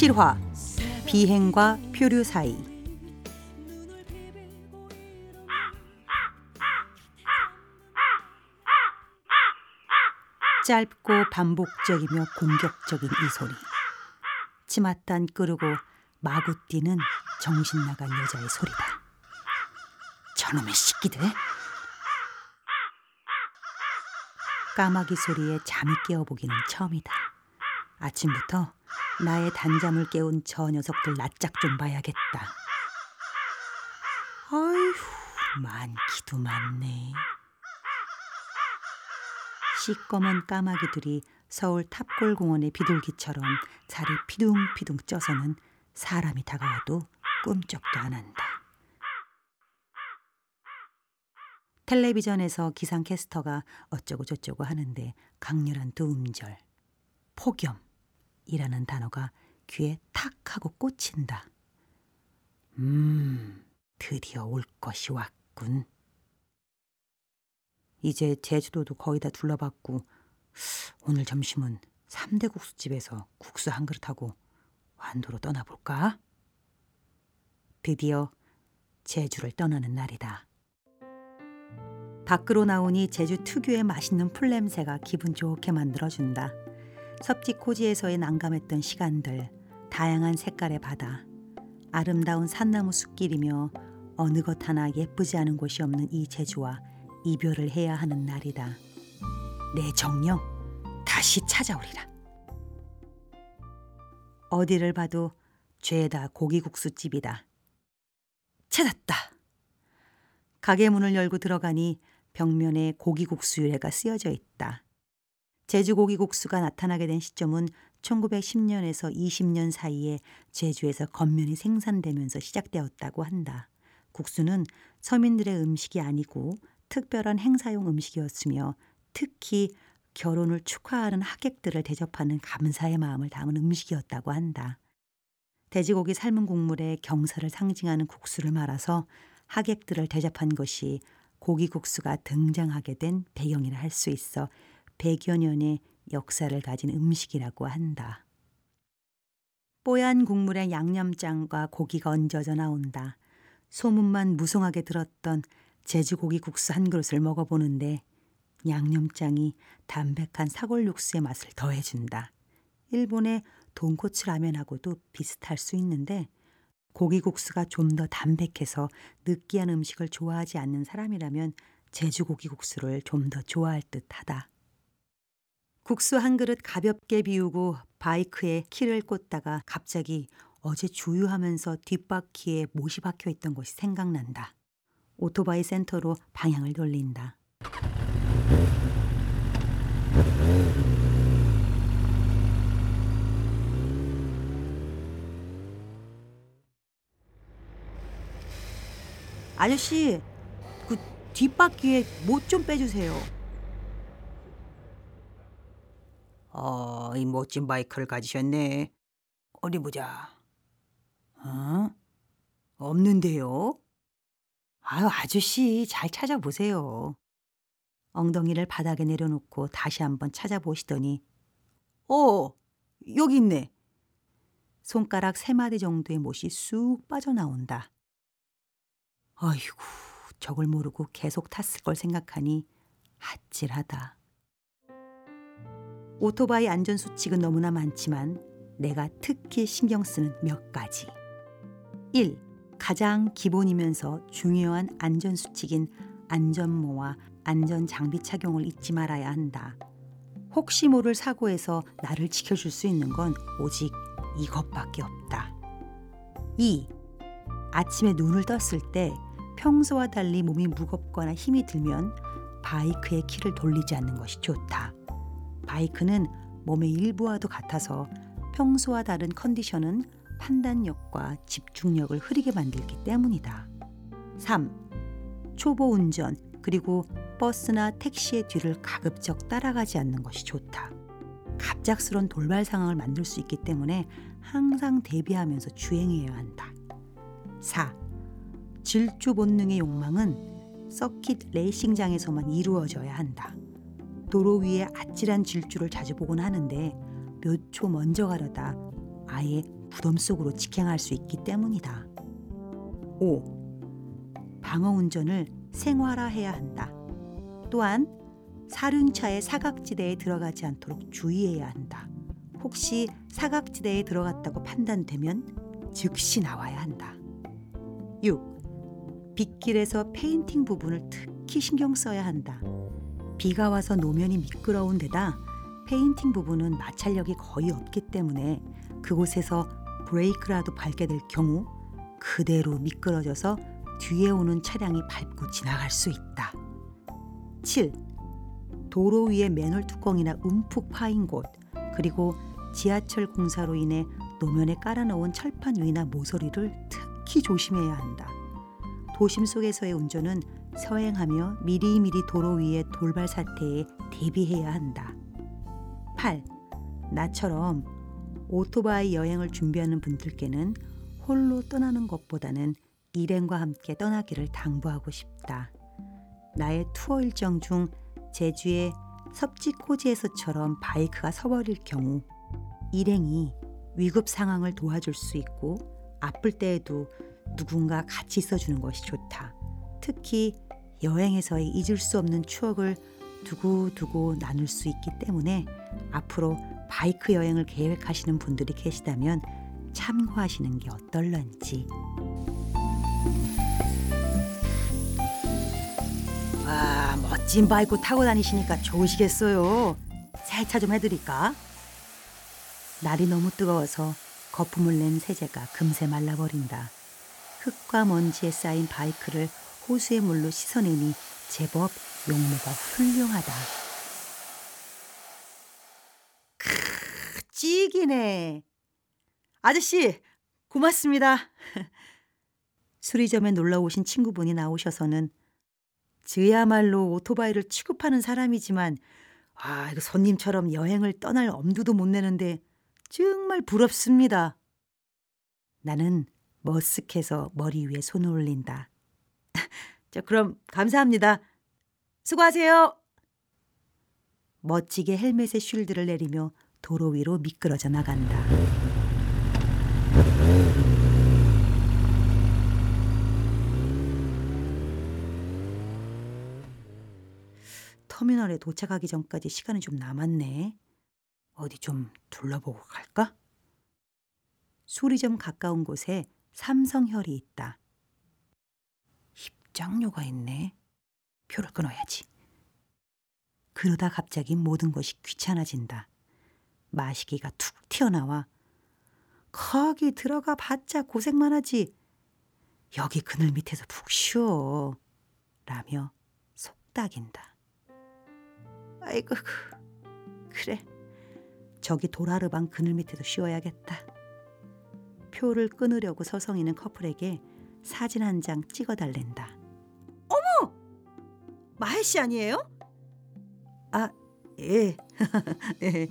7화 비행과 표류 사이. 짧고 반복적이며 공격적인 이 소리. 치맛단 끄르고 마구 뛰는 정신 나간 여자의 소리다. 저놈의 새끼들. 까마귀 소리에 잠이 깨어보기는 처음이다. 아침부터 나의 단잠을 깨운 저 녀석들 낯짝 좀 봐야겠다. 아휴, 많기도 많네. 시꺼먼 까마귀들이 서울 탑골공원의 비둘기처럼 자리 피둥피둥 쪄서는 사람이 다가와도 꿈쩍도 안 한다. 텔레비전에서 기상캐스터가 어쩌고 저쩌고 하는데 강렬한 두 음절. 폭염. 이라는 단어가 귀에 탁 하고 꽂힌다. 음, 드디어 올 것이 왔군. 이제 제주도도 거의 다 둘러봤고 오늘 점심은 3대 국수집에서 국수 한 그릇하고 완도로 떠나볼까? 드디어 제주를 떠나는 날이다. 밖으로 나오니 제주 특유의 맛있는 풀냄새가 기분 좋게 만들어준다. 섭지코지에서의 난감했던 시간들, 다양한 색깔의 바다, 아름다운 산나무 숲길이며 어느 것 하나 예쁘지 않은 곳이 없는 이 제주와 이별을 해야 하는 날이다. 내 정령 다시 찾아오리라. 어디를 봐도 죄다 고기국수집이다. 찾았다. 가게 문을 열고 들어가니 벽면에 고기국수 유래가 쓰여져 있다. 제주고기 국수가 나타나게 된 시점은 1910년에서 20년 사이에 제주에서 건면이 생산되면서 시작되었다고 한다. 국수는 서민들의 음식이 아니고 특별한 행사용 음식이었으며 특히 결혼을 축하하는 하객들을 대접하는 감사의 마음을 담은 음식이었다고 한다. 돼지고기 삶은 국물에 경사를 상징하는 국수를 말아서 하객들을 대접한 것이 고기국수가 등장하게 된 배경이라 할 수 있어 100여 년의 역사를 가진 음식이라고 한다. 뽀얀 국물에 양념장과 고기가 얹어져 나온다. 소문만 무성하게 들었던 제주고기 국수 한 그릇을 먹어보는데 양념장이 담백한 사골 육수의 맛을 더해준다. 일본의 돈코츠 라면하고도 비슷할 수 있는데 고기 국수가 좀 더 담백해서 느끼한 음식을 좋아하지 않는 사람이라면 제주 고기 국수를 좀 더 좋아할 듯하다. 국수 한 그릇 가볍게 비우고 바이크에 키를 꽂다가 갑자기 어제 주유하면서 뒷바퀴에 못이 박혀 있던 것이 생각난다. 오토바이 센터로 방향을 돌린다. 아저씨, 그 뒷바퀴에 못 좀 빼주세요. 어, 이 멋진 바이크를 가지셨네. 어디 보자. 어? 없는데요? 아유, 아저씨, 잘 찾아보세요. 엉덩이를 바닥에 내려놓고 다시 한번 찾아보시더니, 어, 여기 있네. 손가락 세 마디 정도의 못이 쑥 빠져나온다. 아이고, 저걸 모르고 계속 탔을 걸 생각하니 아찔하다. 오토바이 안전수칙은 너무나 많지만 내가 특히 신경 쓰는 몇 가지. 1. 가장 기본이면서 중요한 안전수칙인 안전모와 안전장비 착용을 잊지 말아야 한다. 혹시 모를 사고에서 나를 지켜줄 수 있는 건 오직 이것밖에 없다. 2. 아침에 눈을 떴을 때 평소와 달리 몸이 무겁거나 힘이 들면 바이크의 키를 돌리지 않는 것이 좋다. 바이크는 몸의 일부와도 같아서 평소와 다른 컨디션은 판단력과 집중력을 흐리게 만들기 때문이다. 3. 초보 운전 그리고 버스나 택시의 뒤를 가급적 따라가지 않는 것이 좋다. 갑작스런 돌발 상황을 만들 수 있기 때문에 항상 대비하면서 주행해야 한다. 4. 질주 본능의 욕망은 서킷 레이싱장에서만 이루어져야 한다. 도로 위에 아찔한 질주를 자주 보곤 하는데 몇 초 먼저 가려다 아예 무덤 속으로 직행할 수 있기 때문이다. 5. 방어 운전을 생활화해야 한다. 또한 사륜차의 사각지대에 들어가지 않도록 주의해야 한다. 혹시 사각지대에 들어갔다고 판단되면 즉시 나와야 한다. 6. 빗길에서 페인팅 부분을 특히 신경 써야 한다. 비가 와서 노면이 미끄러운 데다 페인팅 부분은 마찰력이 거의 없기 때문에 그곳에서 브레이크라도 밟게 될 경우 그대로 미끄러져서 뒤에 오는 차량이 밟고 지나갈 수 있다. 7. 도로 위에 맨홀 뚜껑이나 움푹 파인 곳, 그리고 지하철 공사로 인해 노면에 깔아놓은 철판 위나 모서리를 특히 조심해야 한다. 도심 속에서의 운전은 서행하며 미리미리 도로 위의 돌발 사태에 대비해야 한다. 8. 나처럼 오토바이 여행을 준비하는 분들께는 홀로 떠나는 것보다는 일행과 함께 떠나기를 당부하고 싶다. 나의 투어 일정 중 제주의 섭지 코지에서처럼 바이크가 서버릴 경우 일행이 위급 상황을 도와줄 수 있고 아플 때에도 누군가 같이 있어주는 것이 좋다. 특히 여행에서의 잊을 수 없는 추억을 두고두고 나눌 수 있기 때문에 앞으로 바이크 여행을 계획하시는 분들이 계시다면 참고하시는 게 어떨런지. 와, 멋진 바이크 타고 다니시니까 좋으시겠어요. 세차 좀 해드릴까? 날이 너무 뜨거워서 거품을 낸 세제가 금세 말라버린다. 흙과 먼지에 쌓인 바이크를 호수의 물로 씻어내니 제법 용모가 훌륭하다. 크, 찌기네. 아저씨, 고맙습니다. 수리점에 놀러 오신 친구분이 나오셔서는 저야말로 오토바이를 취급하는 사람이지만 아, 이거 손님처럼 여행을 떠날 엄두도 못 내는데 정말 부럽습니다. 나는 머쓱해서 머리 위에 손을 올린다. 자, 그럼 감사합니다. 수고하세요. 멋지게 헬멧의 쉴드를 내리며 도로 위로 미끄러져 나간다. 터미널에 도착하기 전까지 시간이 좀 남았네. 어디 좀 둘러보고 갈까? 수리점 가까운 곳에 삼성혈이 있다. 입장료가 있네. 표를 끊어야지. 그러다 갑자기 모든 것이 귀찮아진다. 마시기가 툭 튀어나와. 거기 들어가 봤자 고생만 하지. 여기 그늘 밑에서 푹 쉬어. 라며 속닥인다. 아이고, 그래. 저기 도라르방 그늘 밑에서 쉬어야겠다. 표를 끊으려고 서성이는 커플에게 사진 한 장 찍어 달랜다. 마혜 씨 아니에요? 아, 예. 예.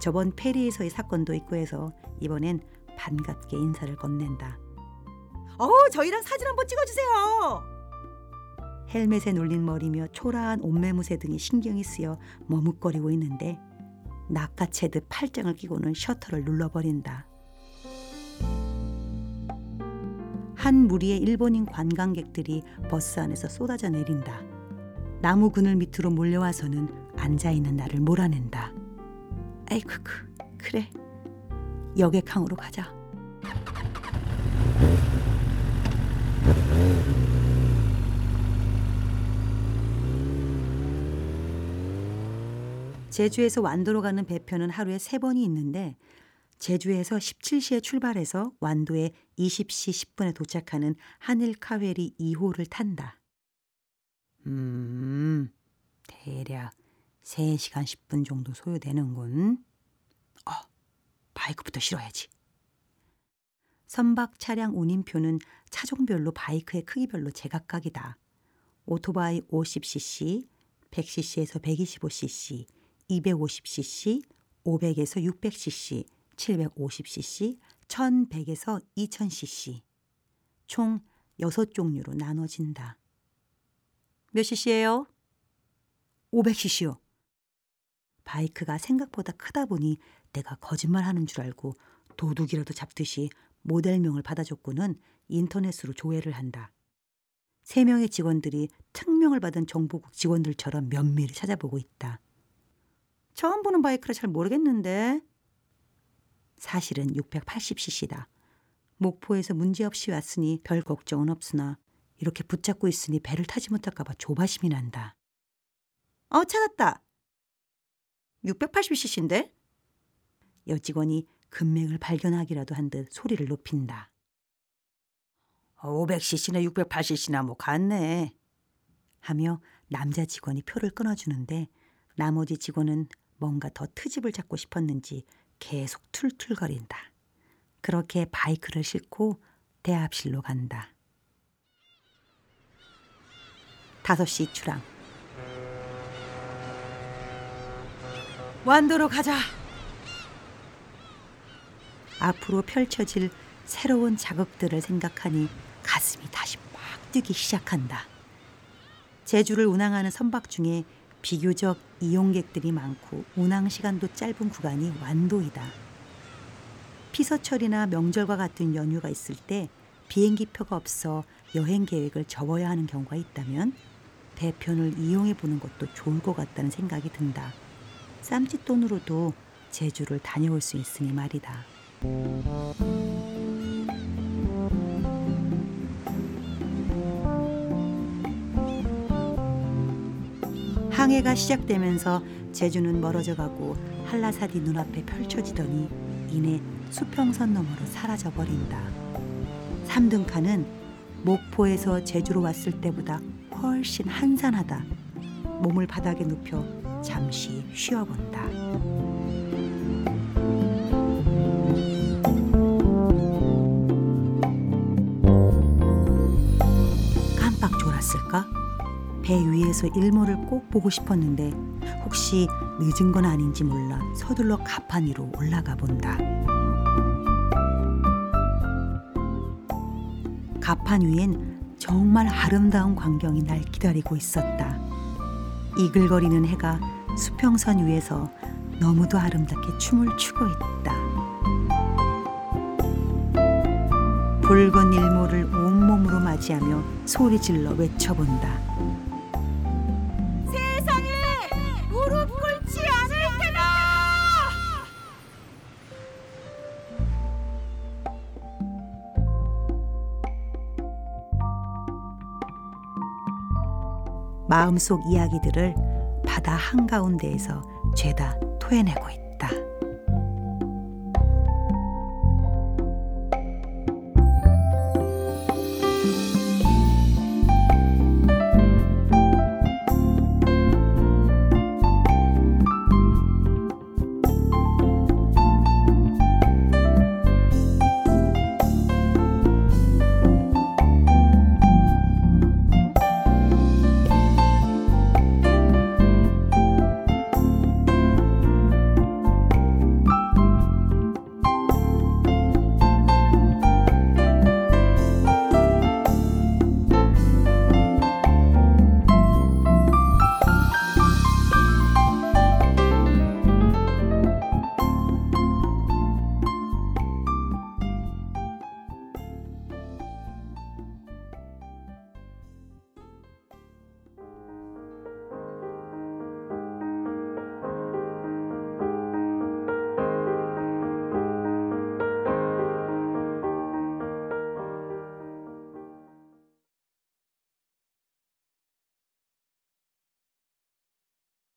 저번 페리에서의 사건도 있고 해서 이번엔 반갑게 인사를 건넨다. 어우, 저희랑 사진 한번 찍어주세요. 헬멧에 눌린 머리며 초라한 옷매무새 등이 신경이 쓰여 머뭇거리고 있는데 낚아채듯 팔짱을 끼고는 셔터를 눌러버린다. 한 무리의 일본인 관광객들이 버스 안에서 쏟아져 내린다. 나무 그늘 밑으로 몰려와서는 앉아 있는 나를 몰아낸다. 아이고, 그래. 여객항으로 가자. 제주에서 완도로 가는 배편은 하루에 세 번이 있는데 제주에서 17시에 출발해서 완도에 20시 10분에 도착하는 하늘 카웨리 2호를 탄다. 음, 대략 3시간 10분 정도 소요되는군. 어, 바이크부터 실어야지. 선박 차량 운임표는 차종별로 바이크의 크기별로 제각각이다. 오토바이 50cc, 100cc에서 125cc, 250cc, 500에서 600cc, 750cc, 1100에서 2000cc. 총 6종류로 나눠진다. 몇 cc예요? 500cc요. 바이크가 생각보다 크다 보니 내가 거짓말하는 줄 알고 도둑이라도 잡듯이 모델명을 받아줬고는 인터넷으로 조회를 한다. 세 명의 직원들이 특명을 받은 정보국 직원들처럼 면밀히 찾아보고 있다. 처음 보는 바이크라 잘 모르겠는데. 사실은 680cc다. 목포에서 문제없이 왔으니 별 걱정은 없으나 이렇게 붙잡고 있으니 배를 타지 못할까봐 조바심이 난다. 어, 찾았다. 680cc인데? 여직원이 금맥을 발견하기라도 한 듯 소리를 높인다. 500cc나 680cc나 뭐 같네. 하며 남자 직원이 표를 끊어주는데 나머지 직원은 뭔가 더 트집을 잡고 싶었는지 계속 툴툴거린다. 그렇게 바이크를 싣고 대합실로 간다. 5시 출항. 완도로 가자. 앞으로 펼쳐질 새로운 작업들을 생각하니 가슴이 다시 막 뛰기 시작한다. 제주를 운항하는 선박 중에 비교적 이용객들이 많고 운항 시간도 짧은 구간이 완도이다. 피서철이나 명절과 같은 연휴가 있을 때 비행기표가 없어 여행 계획을 접어야 하는 경우가 있다면 대편을 이용해 보는 것도 좋을 것 같다는 생각이 든다. 쌈짓돈으로도 제주를 다녀올 수 있으니 말이다. 항해가 시작되면서 제주는 멀어져 가고 한라산이 눈앞에 펼쳐지더니 이내 수평선 너머로 사라져 버린다. 3등칸은 목포에서 제주로 왔을 때보다 훨씬 한산하다. 몸을 바닥에 눕혀 잠시 쉬어본다. 깜빡 졸았을까? 배 위에서 일몰을 꼭 보고 싶었는데 혹시 늦은 건 아닌지 몰라 서둘러 가판 위로 올라가 본다. 가판 위엔 정말 아름다운 광경이 날 기다리고 있었다. 이글거리는 해가 수평선 위에서 너무도 아름답게 춤을 추고 있다. 붉은 일몰을 온몸으로 맞이하며 소리 질러 외쳐본다. 마음속 이야기들을 바다 한가운데에서 죄다 토해내고 있다.